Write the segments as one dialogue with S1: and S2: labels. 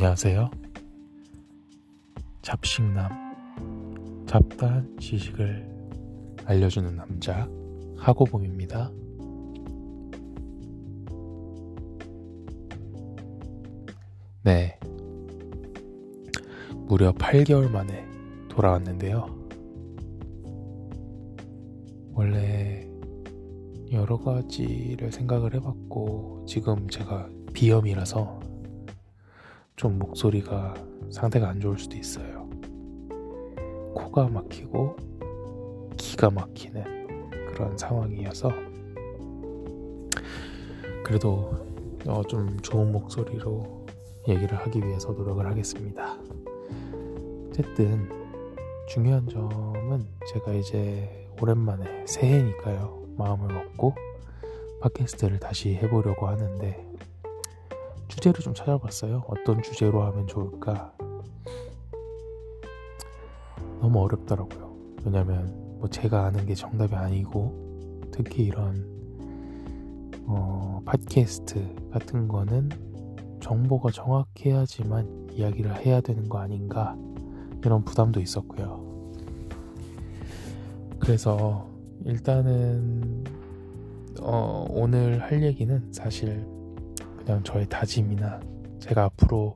S1: 안녕하세요. 잡식남, 잡다한 지식을 알려주는 남자, 하고봄입니다. 네. 무려 8개월 만에 돌아왔는데요. 원래 여러 가지를 생각을 해봤고, 지금 제가 비염이라서 좀 목소리가 상태가 안 좋을 수도 있어요. 코가 막히고 기가 막히는 그런 상황이어서 그래도 어, 좀 좋은 목소리로 얘기를 하기 위해서 노력을 하겠습니다. 어쨌든 중요한 점은 제가 이제 오랜만에 새해니까요. 마음을 먹고 팟캐스트를 다시 해보려고 하는데 주제를 좀 찾아봤어요. 어떤 주제로 하면 좋을까? 너무 어렵더라고요. 왜냐면 뭐 제가 아는 게 정답이 아니고 특히 이런 어, 팟캐스트 같은 거는 정보가 정확해야지만 이야기를 해야 되는 거 아닌가 이런 부담도 있었고요. 그래서 일단은 어, 오늘 할 얘기는 사실 그냥 저의 다짐이나 제가 앞으로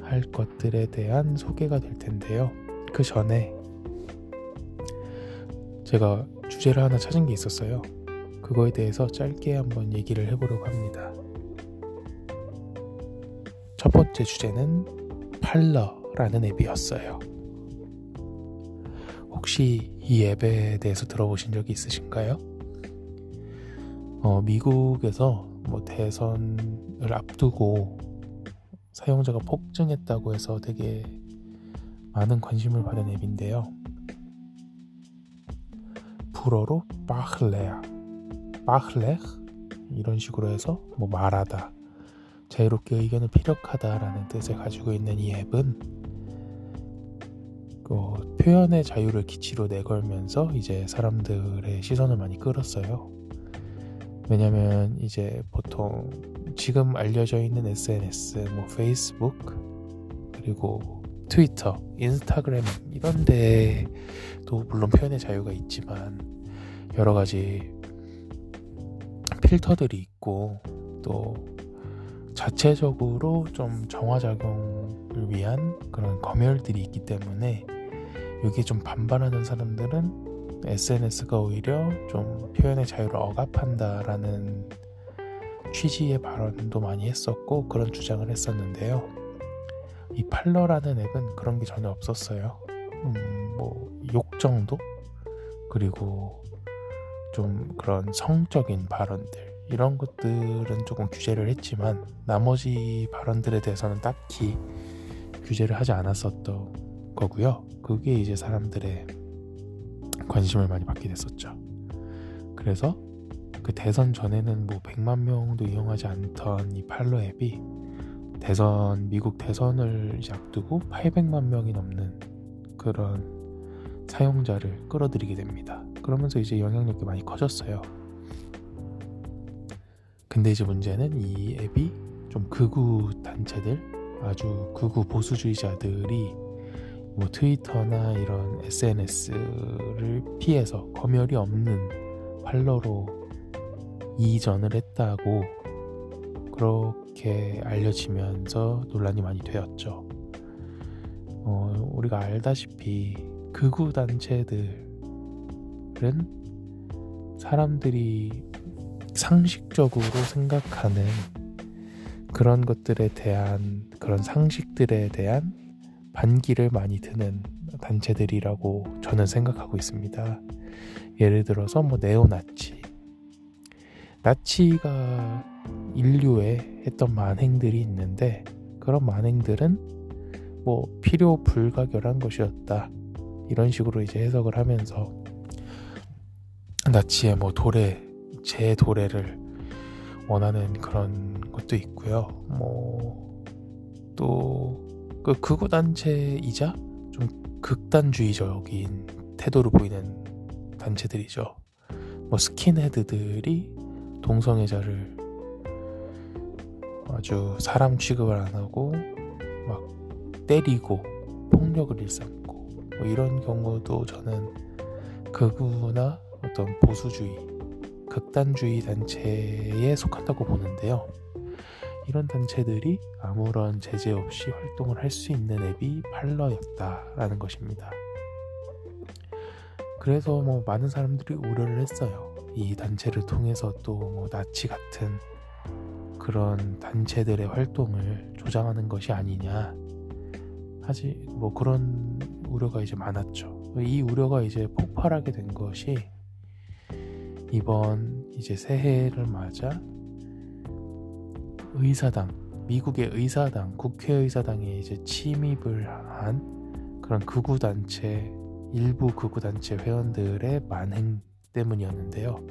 S1: 할 것들에 대한 소개가 될 텐데요. 그 전에 제가 주제를 하나 찾은 게 있었어요. 그거에 대해서 짧게 한번 얘기를 해보려고 합니다. 첫 번째 주제는 팔러라는 앱이었어요. 혹시 이 앱에 대해서 들어보신 적이 있으신가요? 어, 미국에서 뭐 대선 을 앞두고 사용자가 폭증했다고 해서 되게 많은 관심을 받은 앱인데요. 불어로 바흐레아, 바흐레 이런 식으로 해서 뭐 말하다, 자유롭게 의견을 피력하다라는 뜻을 가지고 있는 이 앱은 그 표현의 자유를 기치로 내걸면서 이제 사람들의 시선을 많이 끌었어요. 왜냐면 이제 보통 지금 알려져 있는 SNS, 뭐 페이스북, 그리고 트위터, 인스타그램 이런 데도 물론 표현의 자유가 있지만 여러 가지 필터들이 있고 또 자체적으로 좀 정화작용을 위한 그런 검열들이 있기 때문에 여기에 좀 반발하는 사람들은 SNS가 오히려 좀 표현의 자유를 억압한다라는 취지의 발언도 많이 했었고 그런 주장을 했었는데요. 이 팔러라는 앱은 그런 게 전혀 없었어요. 음, 뭐, 욕 정도? 그리고 좀 그런 성적인 발언들, 이런 것들은 조금 규제를 했지만, 나머지 발언들에 대해서는 딱히 규제를 하지 않았었던 거고요. 그게 이제 사람들의 관심을 많이 받게 됐었죠. 그래서 그 대선 전에는 뭐 100만 명도 이용하지 않던 이 팔로 앱이 대선 미국 대선을 앞두고 800만 명이 넘는 그런 사용자를 끌어들이게 됩니다. 그러면서 이제 영향력이 많이 커졌어요. 근데 이제 문제는 이 앱이 좀 극우 단체들, 아주 극우 보수주의자들이 뭐 트위터나 이런 SNS를 피해서 검열이 없는 팔로로 이전을 했다고 그렇게 알려지면서 논란이 많이 되었죠. 어, 우리가 알다시피 극우 단체들은 사람들이 상식적으로 생각하는 그런 것들에 대한 그런 상식들에 대한 반기를 많이 드는 단체들이라고 저는 생각하고 있습니다. 예를 들어서 뭐 네오나치, 나치가 인류에 했던 만행들이 있는데 그런 만행들은 뭐 필요 불가결한 것이었다 이런 식으로 이제 해석을 하면서 나치의 뭐 도래 제 도래를 원하는 그런 것도 있고요. 뭐또 그 극우 단체이자 좀 극단주의적인 태도를 보이는 단체들이죠. 뭐 스킨헤드들이 동성애자를 아주 사람 취급을 안 하고 막 때리고 폭력을 일삼고 뭐 이런 경우도 저는 극우나 어떤 보수주의, 극단주의 단체에 속한다고 보는데요. 이런 단체들이 아무런 제재 없이 활동을 할 수 있는 앱이 팔러였다라는 것입니다. 그래서 뭐 많은 사람들이 우려를 했어요. 이 단체를 통해서 또 뭐 나치 같은 그런 단체들의 활동을 조장하는 것이 아니냐. 하지 뭐 그런 우려가 이제 많았죠. 이 우려가 이제 폭발하게 된 것이 이번 이제 새해를 맞아 의사당 미국의 의사당 국회의사당에 이제 침입을 한 그런 극우 단체 일부 극우 단체 회원들의 만행 때문이었는데요.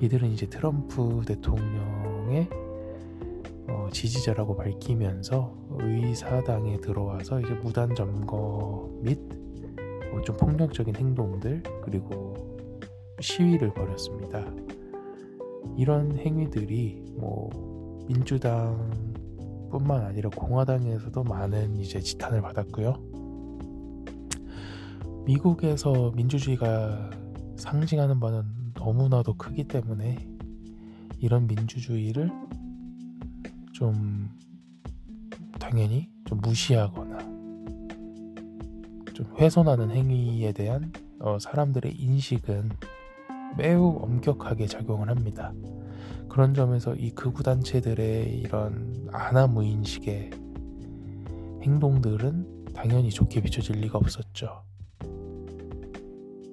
S1: 이들은 이제 트럼프 대통령의 어, 지지자라고 밝히면서 의사당에 들어와서 이제 무단 점거 및좀 뭐 폭력적인 행동들 그리고 시위를 벌였습니다. 이런 행위들이 뭐 민주당뿐만 아니라 공화당에서도 많은 이제 지탄을 받았고요. 미국에서 민주주의가 상징하는 바는 너무나도 크기 때문에 이런 민주주의를 좀 당연히 좀 무시하거나 좀 훼손하는 행위에 대한 어, 사람들의 인식은 매우 엄격하게 작용을 합니다. 그런 점에서 이 극우 단체들의 이런 아나무인식의 행동들은 당연히 좋게 비춰질 리가 없었죠.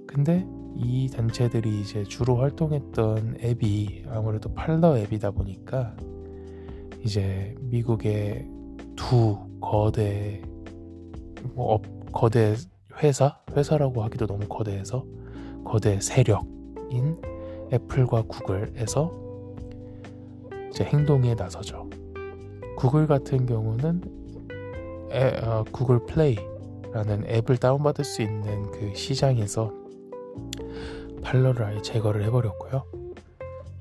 S1: 근데 이 단체들이 이제 주로 활동했던 앱이 아무래도 팔러 앱이다 보니까 이제 미국의 두 거대 뭐 업, 거대 회사 회사라고 하기도 너무 거대해서 거대 세력 인 애플과 구글에서 이제 행동에 나서죠. 구글 같은 경우는 에, 어, 구글 플레이라는 앱을 다운받을 수 있는 그 시장에서 팔러를 아예 제거를 해버렸고요.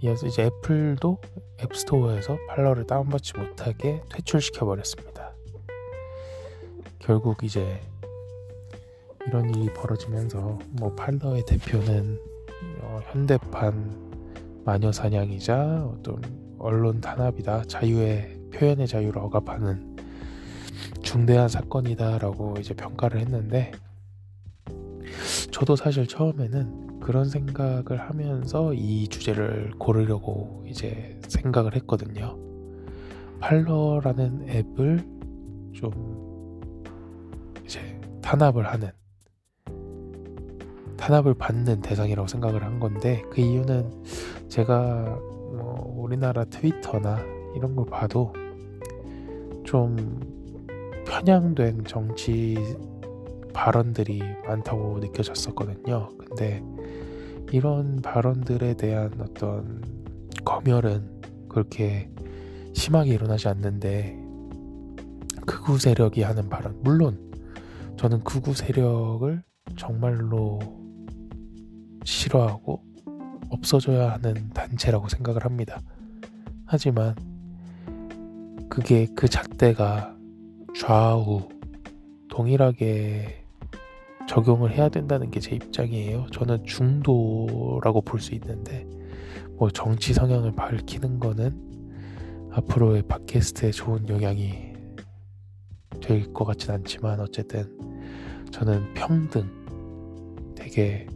S1: 이어서 이제 애플도 앱스토어에서 팔러를 다운받지 못하게 퇴출시켜 버렸습니다. 결국 이제 이런 일이 벌어지면서 뭐 팔러의 대표는 어, 현대판 마녀 사냥이자 어떤 언론 탄압이다 자유의 표현의 자유를 억압하는 중대한 사건이다라고 이제 평가를 했는데 저도 사실 처음에는 그런 생각을 하면서 이 주제를 고르려고 이제 생각을 했거든요. 팔러라는 앱을 좀 이제 탄압을 하는 탄압을 받는 대상이라고 생각을 한 건데 그 이유는 제가 뭐 우리나라 트위터나 이런 걸 봐도 좀 편향된 정치 발언들이 많다고 느껴졌었거든요. 근데 이런 발언들에 대한 어떤 검열은 그렇게 심하게 일어나지 않는데 극우 세력이 하는 발언 물론 저는 극우 세력을 정말로 싫어하고 없어져야 하는 단체라고 생각을 합니다. 하지만 그게 그 잣대가 좌우 동일하게 적용을 해야 된다는 게 제 입장이에요. 저는 중도라고 볼 수 있는데 뭐 정치 성향을 밝히는 거는 앞으로의 팟캐스트에 좋은 영향이 될 것 같진 않지만 어쨌든 저는 평등 되게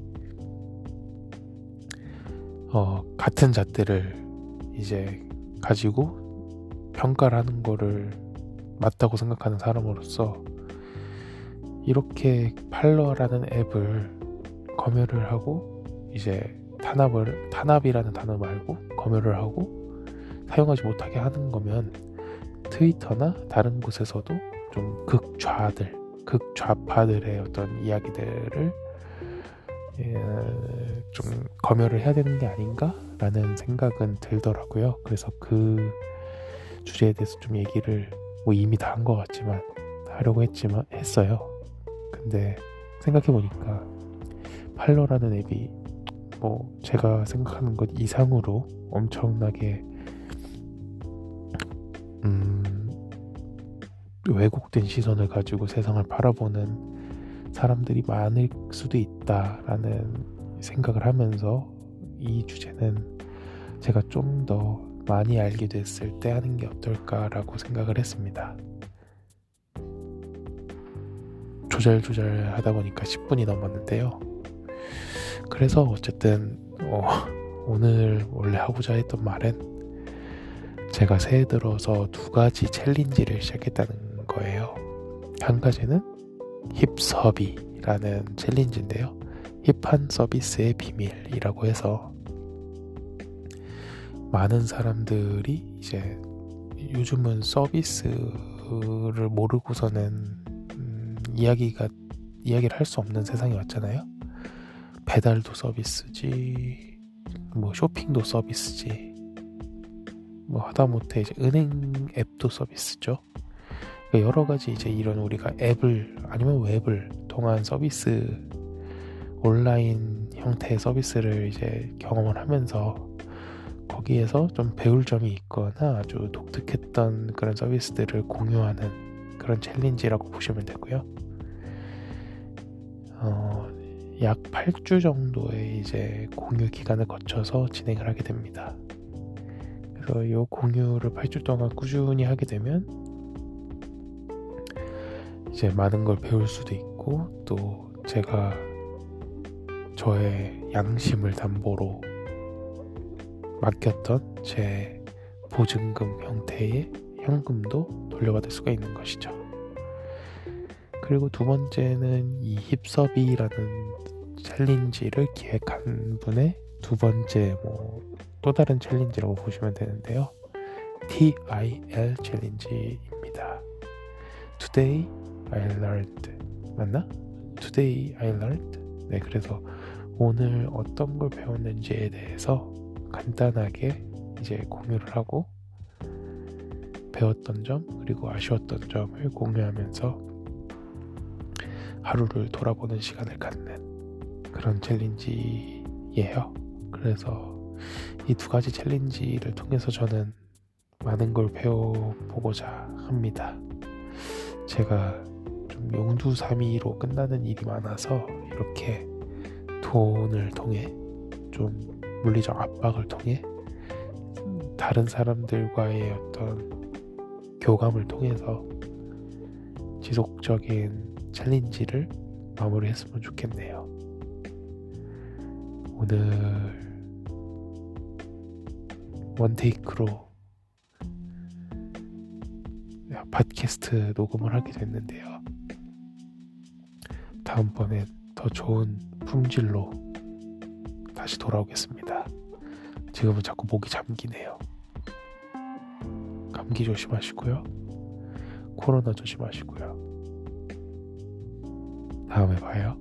S1: 어, 같은 잣대를 이제 가지고 평가를 하는 거를 맞다고 생각하는 사람으로서 이렇게 팔러라는 앱을 검열을 하고 이제 탄압을 탄압이라는 단어 말고 검열을 하고 사용하지 못하게 하는 거면 트위터나 다른 곳에서도 좀 극좌들, 극좌파들의 어떤 이야기들을 예, 좀 검열을 해야 되는 게 아닌가라는 생각은 들더라고요. 그래서 그 주제에 대해서 좀 얘기를 뭐 이미 다 한 것 같지만 하려고 했지만 했어요. 근데 생각해 보니까 팔로라는 앱이 뭐 제가 생각하는 것 이상으로 엄청나게 음 왜곡된 시선을 가지고 세상을 바라보는 사람들이 많을 수도 있다라는 생각을 하면서 이 주제는 제가 좀 더 많이 알게 됐을 때 하는 게 어떨까라고 생각을 했습니다. 조잘조잘 하다 보니까 10분이 넘었는데요. 그래서 어쨌든 어, 오늘 원래 하고자 했던 말은 제가 새해 들어서 두 가지 챌린지를 시작했다는 거예요. 한 가지는 힙서비라는 챌린지인데요. 힙한 서비스의 비밀이라고 해서 많은 사람들이 이제 요즘은 서비스를 모르고서는 음, 이야기가 이야기를 할 수 없는 세상이 왔잖아요. 배달도 서비스지, 뭐 쇼핑도 서비스지, 뭐 하다못해 이제 은행 앱도 서비스죠. 여러 가지 이제 이런 우리가 앱을 아니면 웹을 통한 서비스 온라인 형태의 서비스를 이제 경험을 하면서 거기에서 좀 배울 점이 있거나 아주 독특했던 그런 서비스들을 공유하는 그런 챌린지라고 보시면 되고요. 어, 약 8주 정도의 이제 공유 기간을 거쳐서 진행을 하게 됩니다. 그래서 이 공유를 8주 동안 꾸준히 하게 되면 이제 많은 걸 배울 수도 있고 또 제가 저의 양심을 담보로 맡겼던 제 보증금 형태의 현금도 돌려받을 수가 있는 것이죠. 그리고 두 번째는 이 힙서비라는 챌린지를 기획한 분의 두 번째 뭐 또 다른 챌린지라고 보시면 되는데요. TIL 챌린지입니다. Today I learned 맞나? Today I learned 네 그래서 오늘 어떤 걸 배웠는지에 대해서 간단하게 이제 공유를 하고 배웠던 점 그리고 아쉬웠던 점을 공유하면서 하루를 돌아보는 시간을 갖는 그런 챌린지예요. 그래서 이 두 가지 챌린지를 통해서 저는 많은 걸 배워보고자 합니다. 제가 좀 용두사미로 끝나는 일이 많아서 이렇게 돈을 통해 좀 물리적 압박을 통해 다른 사람들과의 어떤 교감을 통해서 지속적인 챌린지를 마무리했으면 좋겠네요. 오늘 원테이크로 팟캐스트 녹음을 하게 됐는데요. 다음번엔 더 좋은 품질로 다시 돌아오겠습니다. 지금은 자꾸 목이 잠기네요. 감기 조심하시고요. 코로나 조심하시고요. 다음에 봐요.